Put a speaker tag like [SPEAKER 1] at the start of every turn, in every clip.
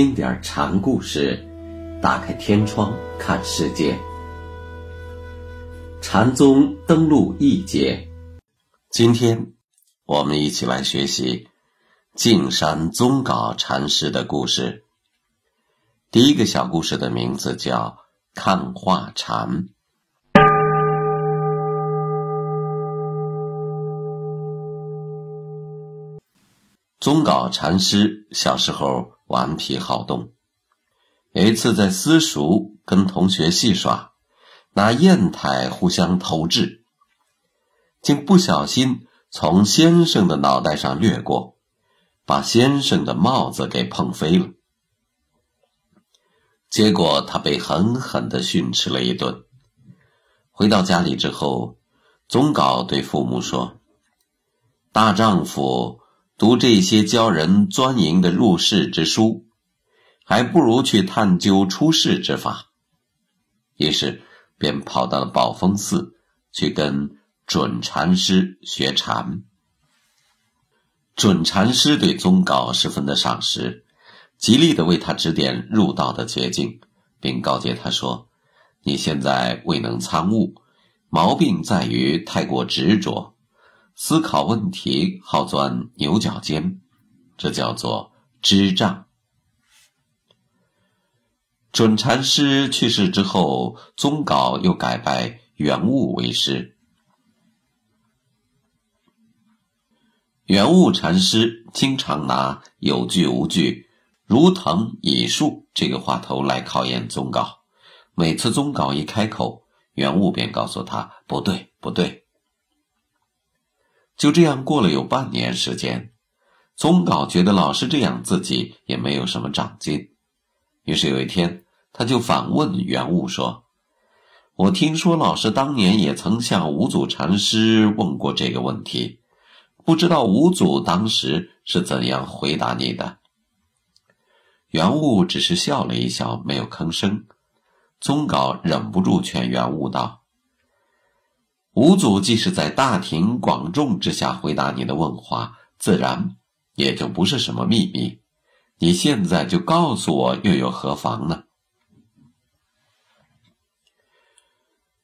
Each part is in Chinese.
[SPEAKER 1] 听点禅故事，打开天窗看世界。禅宗登陆一节，今天我们一起来学习径山宗稿禅师的故事。第一个小故事的名字叫“看画禅”。宗稿禅师小时候顽皮好动，有一次在私塾跟同学戏耍，拿砚台互相投掷，竟不小心从先生的脑袋上掠过，把先生的帽子给碰飞了。结果他被狠狠的训斥了一顿。回到家里之后，宗稿对父母说：“大丈夫。”读这些教人钻营的入世之书，还不如去探究出世之法。于是，便跑到了宝峰寺去跟准禅师学禅。准禅师对宗稿十分的赏识，极力的为他指点入道的捷径，并告诫他说：“你现在未能参悟，毛病在于太过执着。”思考问题好钻牛角尖，这叫做知障。准禅师去世之后，宗稿又改拜圆悟为师。圆悟禅师经常拿“有据无据，如藤以树”这个话头来考验宗稿。每次宗稿一开口，圆悟便告诉他：“不对，不对。”就这样过了有半年时间，宗稿觉得老是这样，自己也没有什么长进。于是有一天，他就反问元悟说：“我听说老师当年也曾向五祖禅师问过这个问题，不知道五祖当时是怎样回答你的？”元悟只是笑了一笑，没有吭声。宗稿忍不住劝元悟道。五祖即使在大庭广众之下回答你的问话，自然也就不是什么秘密。你现在就告诉我，又有何妨呢？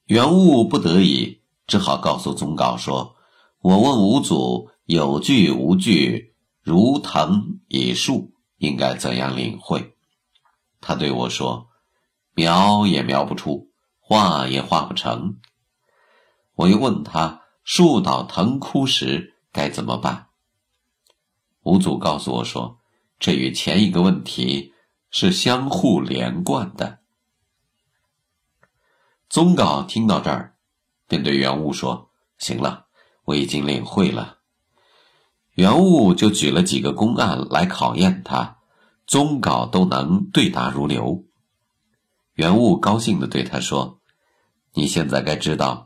[SPEAKER 1] 元悟不得已，只好告诉宗稿说：“我问五祖，有句无句，如藤以树，应该怎样领会？”他对我说：“描也描不出，画也画不成。”我又问他：“树倒藤枯时该怎么办？”吴祖告诉我说：“这与前一个问题是相互连贯的。”宗稿听到这儿，便对元悟说：“行了，我已经领会了。”元悟就举了几个公案来考验他，宗稿都能对答如流。元悟高兴地对他说：“你现在该知道。”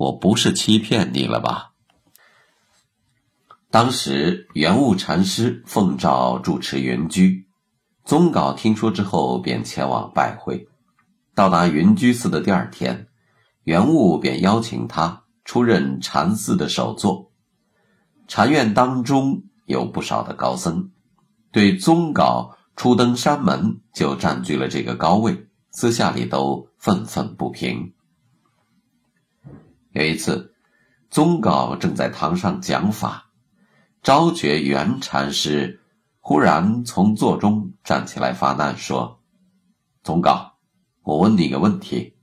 [SPEAKER 1] 我不是欺骗你了吧？当时圆悟禅师奉诏主持云居，宗稿听说之后便前往拜会。到达云居寺的第二天，圆悟便邀请他出任禅寺的首座。禅院当中有不少的高僧，对宗稿初登山门就占据了这个高位，私下里都愤愤不平。有一次，宗稿正在堂上讲法，昭觉元禅师忽然从座中站起来发难说：“宗稿，我问你个问题，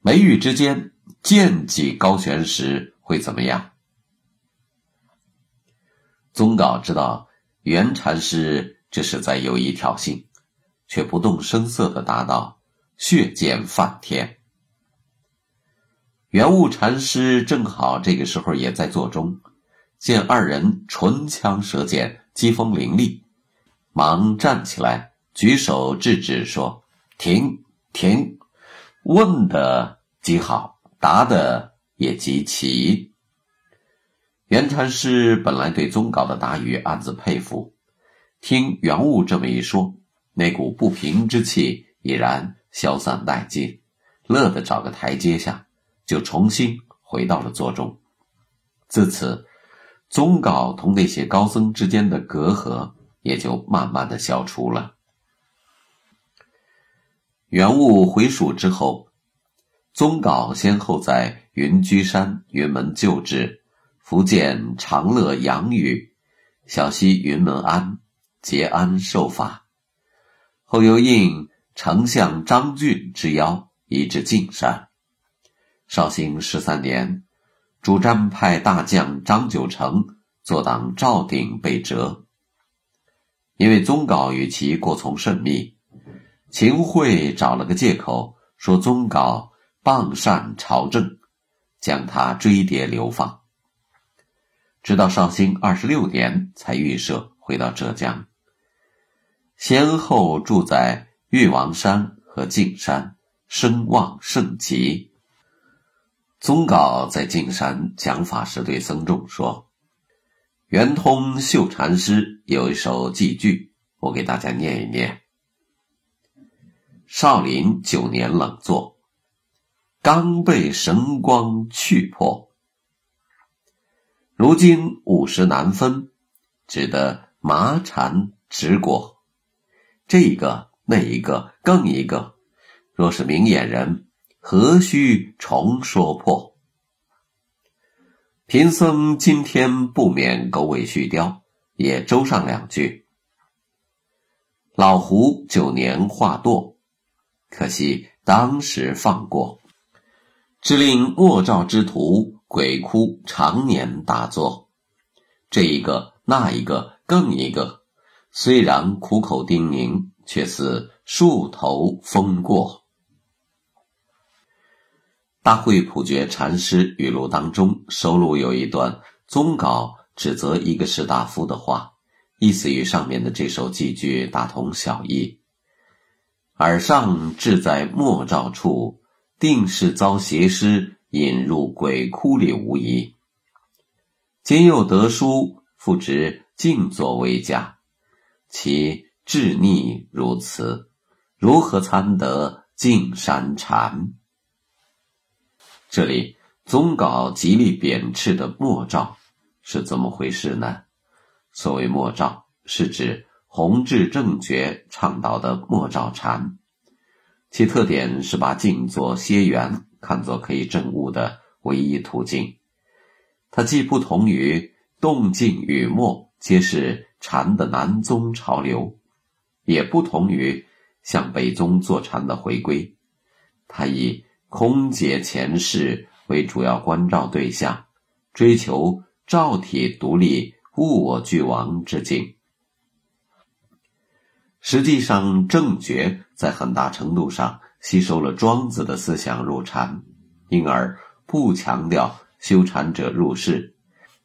[SPEAKER 1] 眉宇之间剑戟高悬时会怎么样？”宗稿知道元禅师这是在有意挑衅，却不动声色的答道：“血溅梵天。”圆悟禅师正好这个时候也在座中，见二人唇枪舌剑，机锋凌厉，忙站起来，举手制止说：“停，停！问的极好，答的也极奇。”圆禅师本来对宗稿的答语暗自佩服，听圆悟这么一说，那股不平之气已然消散殆尽，乐得找个台阶下。就重新回到了座中。自此，宗稿同那些高僧之间的隔阂也就慢慢的消除了。元务回蜀之后，宗杲先后在云居山、云门旧址、福建长乐养语、小溪云门庵、结庵受法，后又应丞相张俊之邀，移至径山。绍兴十三年，主战派大将张九成坐党赵鼎被折，因为宗杲与其过从甚密。秦桧找了个借口，说宗杲傍善朝政，将他追牒流放。直到绍兴二十六年，才预设回到浙江，先后住在玉王山和径山，声望甚极。宗杲在径山讲法时，对僧众说：“圆通秀禅师有一首寄句，我给大家念一念。”少林九年冷坐，刚被神光去破。如今五十难分，只得麻缠直果。这一个那一个更一个，若是明眼人，何须重说破？贫僧今天不免狗尾续貂，也周上两句。老胡九年化堕。可惜当时放过，致令莫照之徒鬼哭常年大作，这一个那一个更一个，虽然苦口叮咛，却似树头风过。大会普觉禅师语录当中收录有一段宗稿指责一个士大夫的话，意思与上面的这首寄句大同小异。耳上志在莫照处，定是遭邪师引入鬼窟里无疑。今又得书，复执静坐为驾，其志逆如此，如何参得净山禅？这里宗稿极力贬斥的莫照是怎么回事呢？所谓莫照，是指。弘治正觉倡导的莫照禅，其特点是把静坐歇缘看作可以证悟的唯一途径。它既不同于动静与墨皆是禅的南宗潮流，也不同于向北宗坐禅的回归。它以空解前世为主要关照对象，追求照体独立、物我俱亡之境。实际上，正觉在很大程度上吸收了庄子的思想入禅，因而不强调修禅者入世，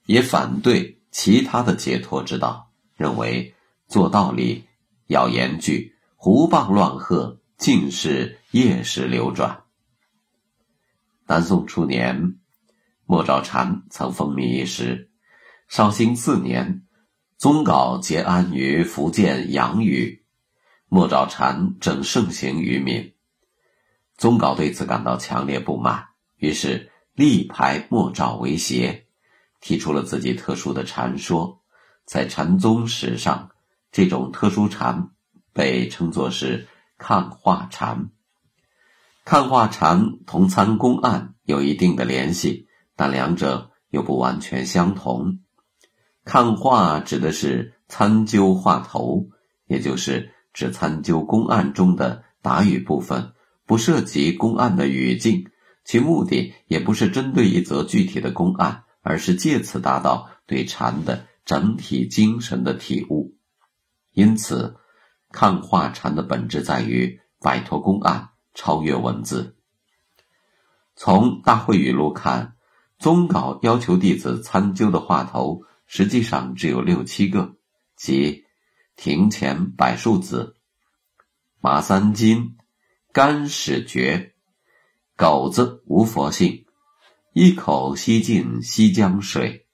[SPEAKER 1] 也反对其他的解脱之道，认为做道理要严句，胡棒乱喝，尽是夜时流转。南宋初年，莫照禅曾风靡一时。绍兴四年，宗杲结安于福建阳屿。莫照禅正盛行于民，宗杲对此感到强烈不满，于是力排莫照为邪，提出了自己特殊的禅说。在禅宗史上，这种特殊禅被称作是抗化禅。看化禅同参公案有一定的联系，但两者又不完全相同。看化指的是参究话头，也就是。只参究公案中的答语部分，不涉及公案的语境，其目的也不是针对一则具体的公案，而是借此达到对禅的整体精神的体悟。因此，看化禅的本质在于摆脱公案，超越文字。从大会语录看，宗稿要求弟子参究的话头实际上只有六七个，即。庭前柏树子，马三金，干始绝，狗子无佛性，一口吸尽西江水，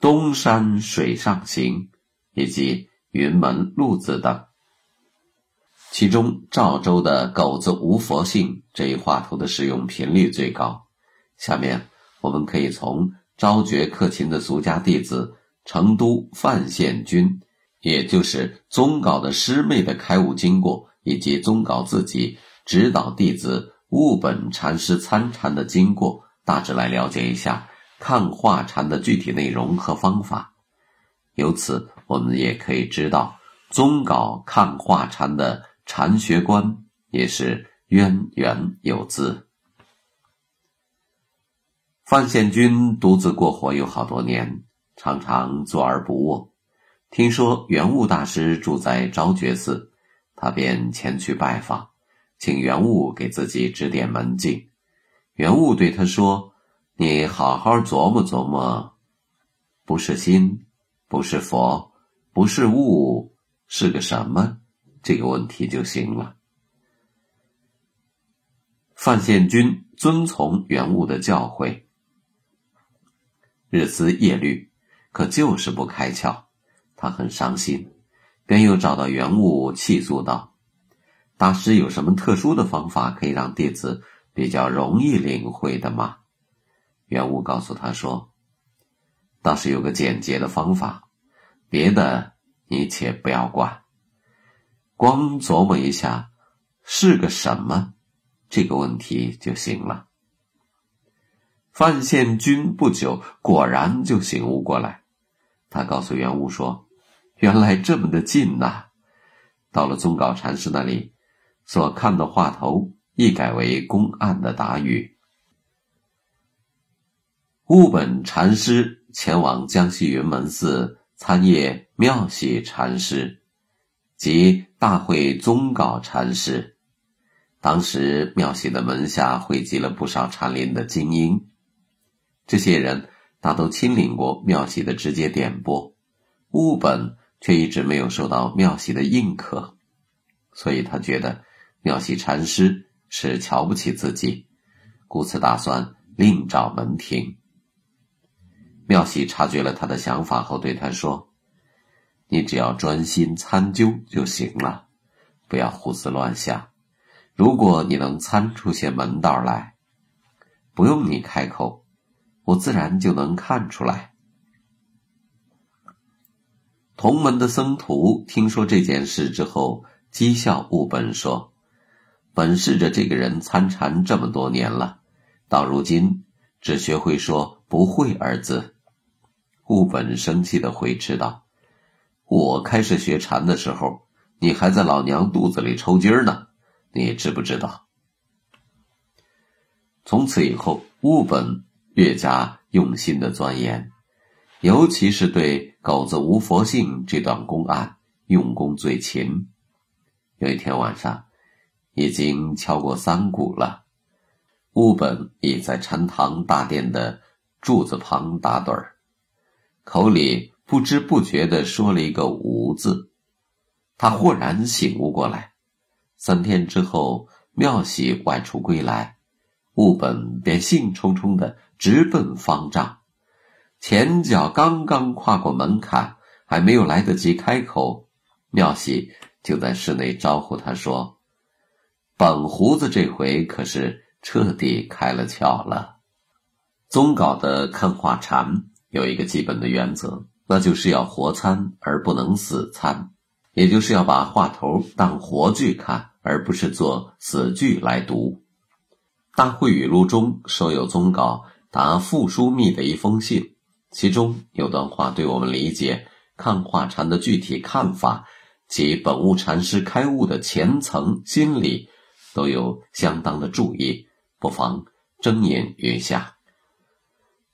[SPEAKER 1] 东山水上行，以及云门路子等。其中赵州的“狗子无佛性”这一画图的使用频率最高。下面我们可以从昭觉克勤的俗家弟子成都范宪君。也就是宗稿的师妹的开悟经过，以及宗稿自己指导弟子悟本禅师参禅的经过，大致来了解一下看化禅的具体内容和方法。由此，我们也可以知道宗稿看化禅的禅学观也是渊源有资。范宪君独自过活有好多年，常常坐而不卧。听说圆悟大师住在昭觉寺，他便前去拜访，请圆悟给自己指点门径。圆悟对他说：“你好好琢磨琢磨，不是心，不是佛，不是物，是个什么？这个问题就行了。”范宪君遵从元悟的教诲。日思夜虑，可就是不开窍，他很伤心，便又找到元悟泣诉道：“大师有什么特殊的方法可以让弟子比较容易领会的吗？”元悟告诉他说：“倒是有个简洁的方法，别的你且不要管，光琢磨一下是个什么这个问题就行了。”范宪君不久果然就醒悟过来，他告诉元悟说：“原来这么的近呐！”到了宗杲禅师那里，所看的话头一改为公案的答语。悟本禅师前往江西云门寺参谒妙喜禅师及大会宗稿禅师。当时妙喜的门下汇集了不少禅林的精英。这些人大都亲临过妙喜的直接点拨，悟本却一直没有受到妙喜的认可，所以他觉得妙喜禅师是瞧不起自己，故此打算另找门庭。妙喜察觉了他的想法后，对他说：“你只要专心参究就行了，不要胡思乱想。如果你能参出些门道来，不用你开口。”我自然就能看出来。同门的僧徒听说这件事之后，讥笑悟本说：“本试着这个人参禅这么多年了，到如今只学会说‘不会’二字。”悟本生气的回斥道：“我开始学禅的时候，你还在老娘肚子里抽筋呢，你知不知道？”从此以后，悟本。越加用心的钻研，尤其是对“狗子无佛性”这段公案用功最勤。有一天晚上，已经敲过三鼓了，悟本已在禅堂大殿的柱子旁打盹儿，口里不知不觉地说了一个“无”字。他豁然醒悟过来。三天之后，妙喜外出归来，悟本便兴冲冲的。直奔方丈，前脚刚刚跨过门槛，还没有来得及开口，妙喜就在室内招呼他说：“本胡子这回可是彻底开了窍了。”宗稿的看画禅有一个基本的原则，那就是要活参而不能死参，也就是要把话头当活剧看，而不是做死剧来读。大会语录中收有宗稿。答傅书密的一封信，其中有段话对我们理解看化禅的具体看法及本悟禅师开悟的前层心理，都有相当的注意，不妨睁眼云下。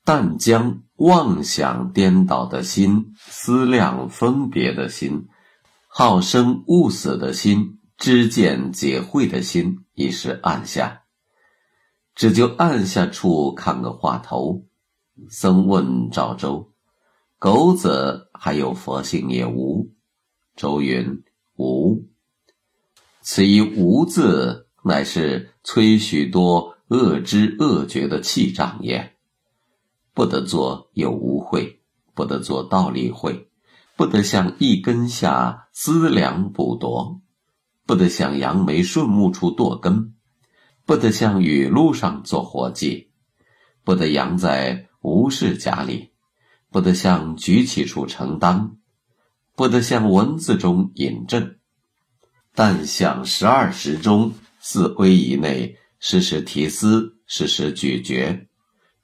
[SPEAKER 1] 但将妄想颠倒的心、思量分别的心、好生恶死的心、知见解慧的心，已是按下。只就按下处看个话头。僧问赵州：“狗子还有佛性也无？”周云：“无。”此一“无”字，乃是催许多恶知恶觉的气障也。不得做有污秽，不得做道理会，不得向一根下资粮补夺，不得向杨梅顺木处堕根。不得向雨露上做活计，不得扬在无事家里，不得向举起处承担，不得向文字中引证，但向十二时中四微以内时时提思，时时咀嚼。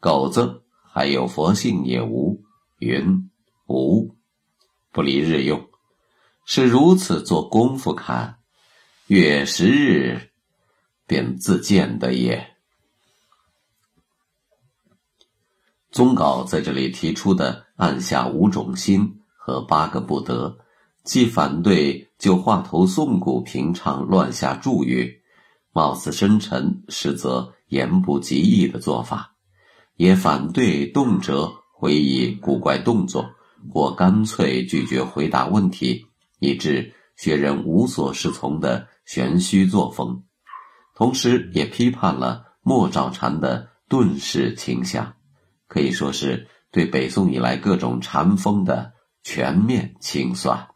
[SPEAKER 1] 狗子还有佛性也无，云无，不离日用，是如此做功夫看，月十日便自见的也。宗稿在这里提出的按下五种心。和八个不得，既反对就话头颂鼓平唱乱下注语，貌似深沉，实则言不及义的做法；也反对动辄回忆古怪动作，或干脆拒绝回答问题，以致学人无所适从的玄虚作风。同时，也批判了莫兆禅的遁世倾向，可以说是对北宋以来各种禅风的。全面清算。